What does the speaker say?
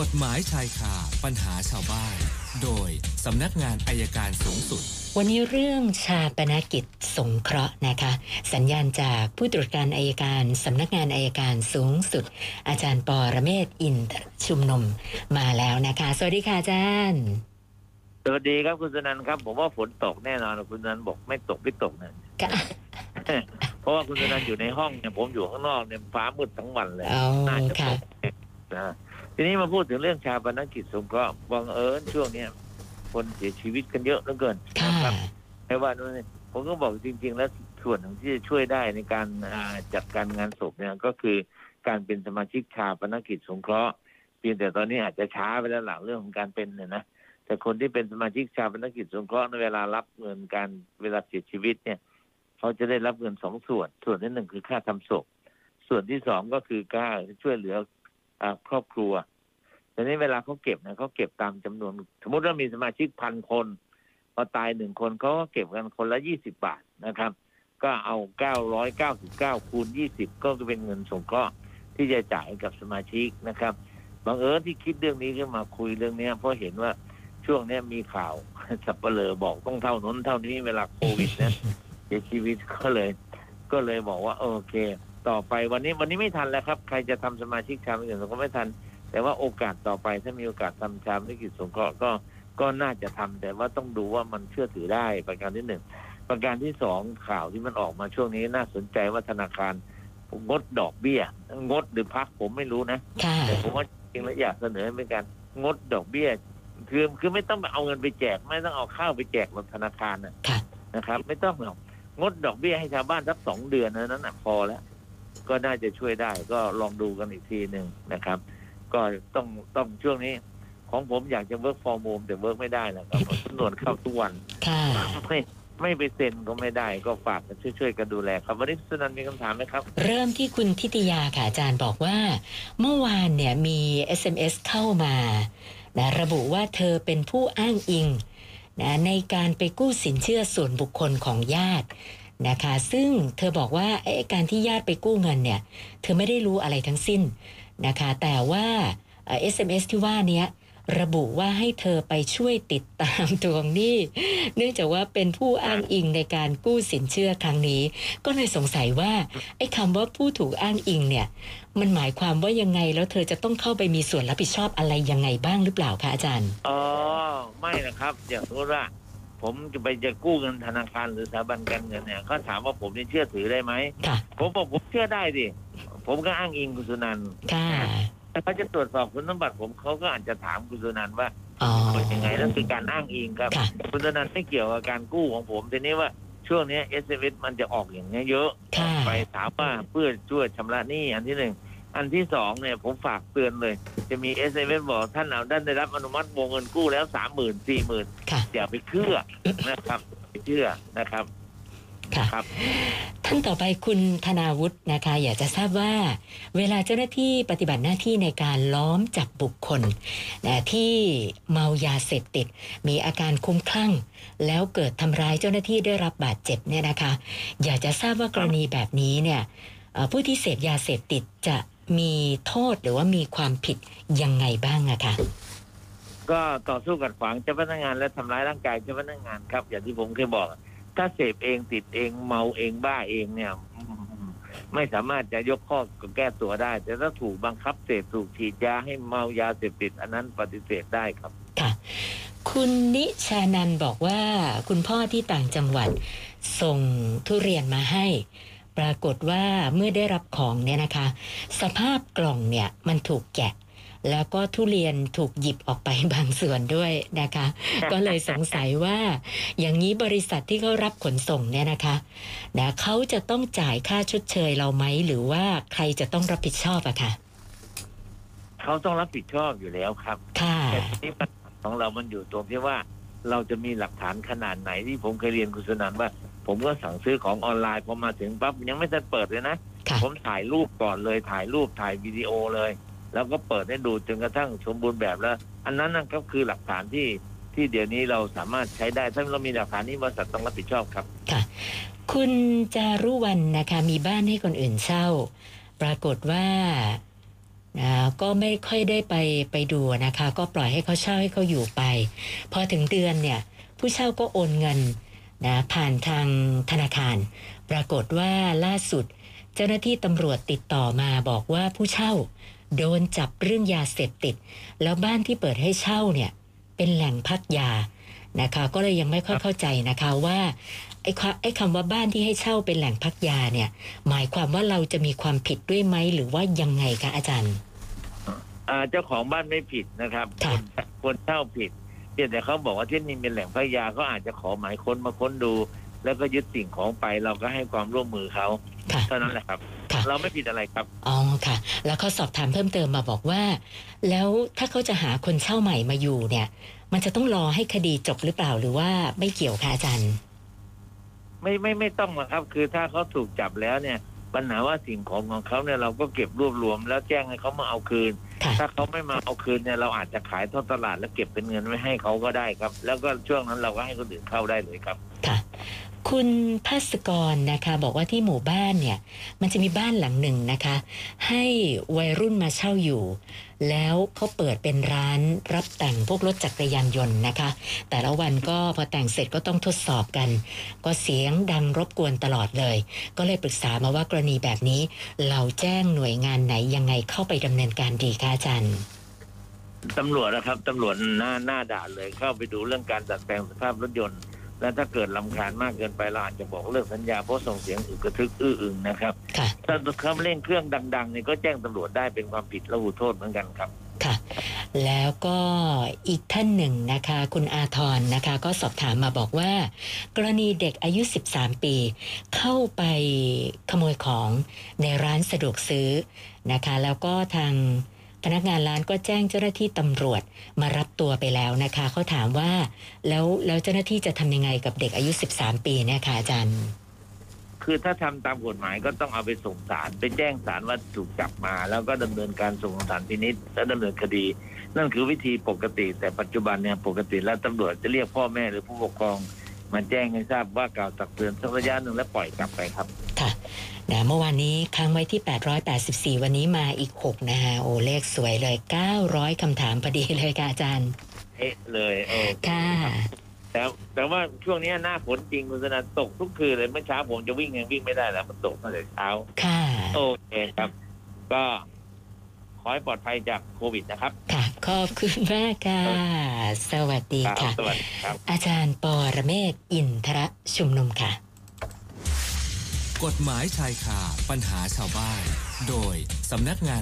กฎหมายชายคาปัญหาชาวบ้าน โดยสำนักงานอายการสูงสุด วันนี้เรื่องชาปนกิจสงเคราะห์นะคะ สัญญาณจากผู้ตรวจการอายการสำนักงานอายการสูงสุด อาจารย์ปอระเมศวร์อินทรชุมนุมมาแล้วนะคะ สวัสดีค่ะอาจารย์สวัสดีครับคุณสนันครับ ผมว่าฝนตกแน่นอนคุณสนันบอกไม่ตกไม่ตกนะค่ะเพราะว่าคุณสนันอยู่ในห้องเนี่ยผมอยู่ข้างนอกเนี่ยฟ้ามืดทั้งวันเลยเอาน่าจะค่ะตกนะ ทีนี้มาพูดถึงเรื่องชาปนกิจสงเคราะห์บังเอิญช่วงเนี้ยคนเสียชีวิตกันเยอะเหลือเกินค่ะนะครับไม่ว่านู่นนี่ผมก็บอกจริง ๆ แล้วส่วนหนึ่งที่จะช่วยได้ในการอ่าจัดการงานศพเนี่ยก็คือการเป็นสมาชิกชาปนกิจสงเคราะห์เพียงแต่ตอนนี้อาจจะช้าไปแล้วหลังเรื่องของการเป็นเนี่ยนะแต่คนที่เป็นสมาชิกชาปนกิจสงเคราะห์ในเวลารับเงินการเวลาเสียชีวิตเนี่ยเขาจะได้รับเงินสองส่วน ส่วนที่หนึ่งคือค่าทำศพ ส่วนที่สองก็คือค่าช่วยเหลืออาครอบครัว แต่นี้เวลาเขาเก็บเนี่ยเขาเก็บตามจำนวน สมมติว่ามีสมาชิกพันคน พอตายหนึ่งคนเขาก็เก็บกันคนละยี่สิบบาทนะครับ ก็เอาเก้าร้อยเก้าสิบเก้าคูณยี่สิบก็เป็นเงินสงเคราะห์ที่จะจ่ายกับสมาชิกนะครับบังเอิญที่คิดเรื่องนี้ขึ้นมาคุยเรื่องเนี้ยเพราะเห็นว่าช่วงเนี้ยมีข่าวสับเปลอบอกต้องเท่านั้นเท่านี้เวลาโควิดนะเสียชีวิตก็เลย ก็เลยบอกว่าโอเค ต่อไปวันนี้วันนี้ไม่ทันแล้วครับ ใครจะทำสมาชิกชาติกิจสงเราะห์ไม่ทัน แต่ว่าโอกาสต่อไปถ้ามีโอกาสทำชาติกิจสงเคราะห์ก็ก็น่าจะทำแต่ว่าต้องดูว่ามันเชื่อถือได้ประการที่หนึ่งประการที่สองข่าวที่มันออกมาช่วงนี้น่าสนใจว่าธนาคารงดดอกเบี้ย งดหรือพักผมไม่รู้นะค่ะแต่ผมว่าจริงแล้วอยากเสนอเป็นการงดดอกเบี้ยคือคือไม่ต้องเอาเงินไปแจก ไม่ต้องเอาข้าวไปแจกหรอกธนาคารนะค่ะนะครับ ไม่ต้องหรอกงดดอกเบี้ยให้ชาวบ้านสักสองเดือนเท่านั้นนะพอแล้ว ก็น่าจะช่วยได้ก็ลองดูกันอีกทีหนึ่งนะครับ ก็ต้องต้องช่วงนี้ ของผมอยากจะ work from home แต่ work ไม่ได้นะครับเพราะสำนวนเข้าทุกวันค่ะไม่ไม่ไปเซ็นก็ไม่ได้ก็ฝากกันช่วยๆกันดูแลครับวันนี้สุนันท์มีคำถามไหมครับ เริ่มที่คุณทิตยาค่ะอาจารย์บอกว่า เมื่อวานเนี่ยมี SMS เข้ามานะระบุว่าเธอเป็นผู้อ้างอิงนะในการไปกู้สินเชื่อส่วนบุคคลของญาตินะคะ ซึ่งเธอบอกว่าไอ้การที่ญาติไปกู้เงินเนี่ย เธอไม่ได้รู้อะไรทั้งสิ้น นะคะ แต่ว่าเอ่อ SMS ที่ว่าเนี้ยระบุว่าให้เธอไปช่วยติดตามทวงหนี้ เนื่องจากว่าเป็นผู้อ้างอิงในการกู้สินเชื่อครั้งนี้ ก็เลยสงสัยว่าไอ้คำว่าผู้ถูกอ้างอิงเนี่ย มันหมายความว่ายังไงแล้วเธอจะต้องเข้าไปมีส่วนรับผิดชอบอะไรยังไงบ้างหรือเปล่าคะอาจารย์อ๋อไม่นะครับอย่างสมมติว่า ผมจะไปจะกู้เงินธนาคารหรือสถาบันการเงินเนี่ยเขาถามว่าผมนี่เชื่อถือได้ไหมค่ะผมบอกผมเชื่อได้ดิ ผมก็อ้างอิงคุณสุนันท์ค่ะแต่เขาจะตรวจสอบคุณสมบัติผมเขาก็อาจจะถามคุณสุนันท์ว่าอ๋อเป็นยังไงนั่นคือการอ้างอิงครับค่ะคุณสุนันท์ไม่เกี่ยวกับการกู้ของผมทีนี้ว่าช่วงนี้ s อ s มันจะออกอย่างเงี้ยเยอะค่ะไปถามว่าเพื่อช่วยชำระหนี้อันที่หนึ่งอันที่สองเนี่ยผมฝากเตือนเลย จะมี s อ s บอกท่านเอาด้านได้รับอนุมัติวงเงินกู้แล้วสามหมื่นสี่หมื่นค่ะอย่าไปเชื่อนะครับไปเชื่อนะครับ ค่ะครับท่านต่อไปคุณธนาวุฒินะคะ อยากจะทราบว่า เวลาเจ้าหน้าที่ปฏิบัติหน้าที่ในการล้อมจับบุคคลนะที่เมายาเสพติด มีอาการคลุ้มคลั่ง แล้วเกิดทำร้ายเจ้าหน้าที่ได้รับบาดเจ็บเนี่ยนะคะ อยากจะทราบว่ากรณีแบบนี้เนี่ยเอ่อผู้ที่เสพยาเสพติดจะมีโทษหรือว่ามีความผิดยังไงบ้างอะคะก็ต่อสู้กัดขวางเจ้าพนักงานและทำร้ายร่างกายเจ้าพนักงานครับ อย่างที่ผมเคยบอก ถ้าเสพเองติดเองเมาเองบ้าเองเนี่ย ไม่สามารถจะยกข้อแก้ตัวได้ แต่ถ้าถูกบังคับเสพถูกฉีดยาให้เมายาเสพติด อันนั้นปฏิเสธได้ครับค่ะ คุณนิชานันบอกว่า คุณพ่อที่ต่างจังหวัด ส่งทุเรียนมาให้ ปรากฏว่าเมื่อได้รับของเนี่ยนะคะ สภาพกล่องเนี่ยมันถูกแกะ แล้วก็ทุเรียนถูกหยิบออกไปบางส่วนด้วยนะคะ ก็เลยสงสัยว่า อย่างนี้บริษัทที่เขารับขนส่งเนี่ยนะคะนะเขาจะต้องจ่ายค่าชดเชยเราไหมหรือว่าใครจะต้องรับผิดชอบอะคะเขาต้องรับผิดชอบอยู่แล้วครับค่ะแต่ทีนี้ปัญหาของเรามันอยู่ตรงที่ว่าเราจะมีหลักฐานขนาดไหนที่ผมเคยเรียนคุณสนันว่า ผมก็สั่งซื้อของออนไลน์พอมาถึงปั๊บยังไม่ทันเปิดเลยนะค่ะผมถ่ายรูปก่อนเลยถ่ายรูปถ่ายวิดีโอเลย แล้วก็เปิดให้ดูจนกระทั่งสมบูรณ์แบบแล้ว อันนั้นนะก็คือหลักฐานที่ที่เดี๋ยวนี้เราสามารถใช้ได้ ถ้าเรามีหลักฐานนี้บริษัทต้องรับผิดชอบครับ ค่ะ คุณจารุวรรณนะคะ มีบ้านให้คนอื่นเช่า ปรากฏว่าก็ไม่ค่อยได้ไปไปดูนะคะ ก็ปล่อยให้เขาเช่าให้เขาอยู่ไป พอถึงเดือนเนี่ย ผู้เช่าก็โอนเงินนะผ่านทางธนาคาร ปรากฏว่าล่าสุด เจ้าหน้าที่ตำรวจติดต่อมาบอกว่าผู้เช่า โดนจับเรื่องยาเสพติด แล้วบ้านที่เปิดให้เช่าเนี่ยเป็นแหล่งพักยานะคะก็เลยยังไม่ค่อยเข้าใจนะคะว่าไอ้ความไอ้คำว่าบ้านที่ให้เช่าเป็นแหล่งพักยาเนี่ย หมายความว่าเราจะมีความผิดด้วยไหมหรือว่ายังไงคะอาจารย์อ่าเจ้าของบ้านไม่ผิดนะครับค่ะคนคนเช่าผิดเพียงแต่เขาบอกว่าที่นี่เป็นแหล่งพักยาเขาอาจจะขอหมายค้นมาค้นดู แล้วก็ยึดสิ่งของไปเราก็ให้ความร่วมมือเขาค่ะเท่านั้นแหละครับค่ะ เราไม่ผิดอะไรครับ อ๋อค่ะ แล้วเขาสอบถามเพิ่มเติมมาบอกว่า แล้วถ้าเขาจะหาคนเช่าใหม่มาอยู่เนี่ย มันจะต้องรอให้คดีจบหรือเปล่าหรือว่าไม่เกี่ยวคะอาจารย์ ไม่ไม่ไม่ต้องหรอกครับ คือถ้าเขาถูกจับแล้วเนี่ยปัญหาว่าสิ่งของของเขาเนี่ยเราก็เก็บรวบรวม แล้วแจ้งให้เขามาเอาคืนค่ะถ้าเขาไม่มาเอาคืนเนี่ยเราอาจจะขายทอดตลาดแล้วเก็บเป็นเงินไว้ให้เขาก็ได้ครับ แล้วก็ช่วงนั้นเราก็ให้คนอื่นเข้าได้เลยครับ คุณพัสกรนะคะบอกว่าที่หมู่บ้านเนี่ยมันจะมีบ้านหลังหนึ่งนะคะ ให้วัยรุ่นมาเช่าอยู่ แล้วเขาเปิดเป็นร้านรับแต่งพวกรถจักรยานยนต์นะคะ แต่ละวันก็พอแต่งเสร็จก็ต้องทดสอบกัน ก็เสียงดังรบกวนตลอดเลย ก็เลยปรึกษามาว่ากรณีแบบนี้ เราแจ้งหน่วยงานไหนยังไงเข้าไปดำเนินการดีคะอาจารย์ตำรวจนะครับตำรวจหน้าหน้าด่านเลยเข้าไปดูเรื่องการดัดแปลงสภาพรถยนต์ และถ้าเกิดลำคาญมากเกินไปเราอาจจะบอกเลิกสัญญาเพราะส่งเสียงอึกกระทึกอื้ออึงนะครับค่ะ ถ้าเขาเร่งเครื่องดังๆเนี่ยก็แจ้งตำรวจได้เป็นความผิดระหูโทษเหมือนกันครับ ค่ะ แล้วก็อีกท่านหนึ่งนะคะ คุณอาทรนะคะ ก็สอบถามมาบอกว่า กรณีเด็กอายุ 13 ปี เข้าไปขโมยของในร้านสะดวกซื้อนะคะ แล้วก็ทาง พนักงานร้านก็แจ้งเจ้าหน้าที่ตำรวจมารับตัวไปแล้วนะคะเขาถามว่าแล้วแล้วเจ้าหน้าที่จะทำยังไงกับเด็กอายุ 13 ปีเนะคะอาจารย์ คือถ้าทำตามกฎหมายก็ต้องเอาไปส่งศาลไปแจ้งศาลว่าถูกจับมา แล้วก็ดำเนินการส่งศาลพินิษและดำเนินคดี นั่นคือวิธีปกติ แต่ปัจจุบันเนี่ยปกติแล้วตำรวจจะเรียกพ่อแม่หรือผู้ปกครองมาแจ้งให้ทราบว่ากล่าวตักเตือนสักระยะหนึ่งแล้วปล่อยกลับไปครับ ค่ะ นะเมื่อวานนี้ค้างไว้ที่ 884 วันนี้มาอีก 6 นะฮะโอ้เลขสวยเลย 900 คำถามพอดีเลยค่ะอาจารย์เอ๊ะเลยโอเคค่ะ แต่แต่ว่าช่วงนี้หน้าฝนจริงคุณสนันตกทุกคืนเลยเมื่อเช้าผมจะวิ่งยังวิ่งไม่ได้แล้วมันตกตั้งแต่เช้า ค่ะ โอเคครับ ก็ขอให้ปลอดภัยจากโควิดนะครับ ค่ะ ขอบคุณมากค่ะ สวัสดีครับค่ะ สวัสดีครับ อาจารย์ปอระเมศวร์อินทรชุมนุมค่ะ กฎหมายชายคาปัญหาชาวบ้านโดยสำนักงาน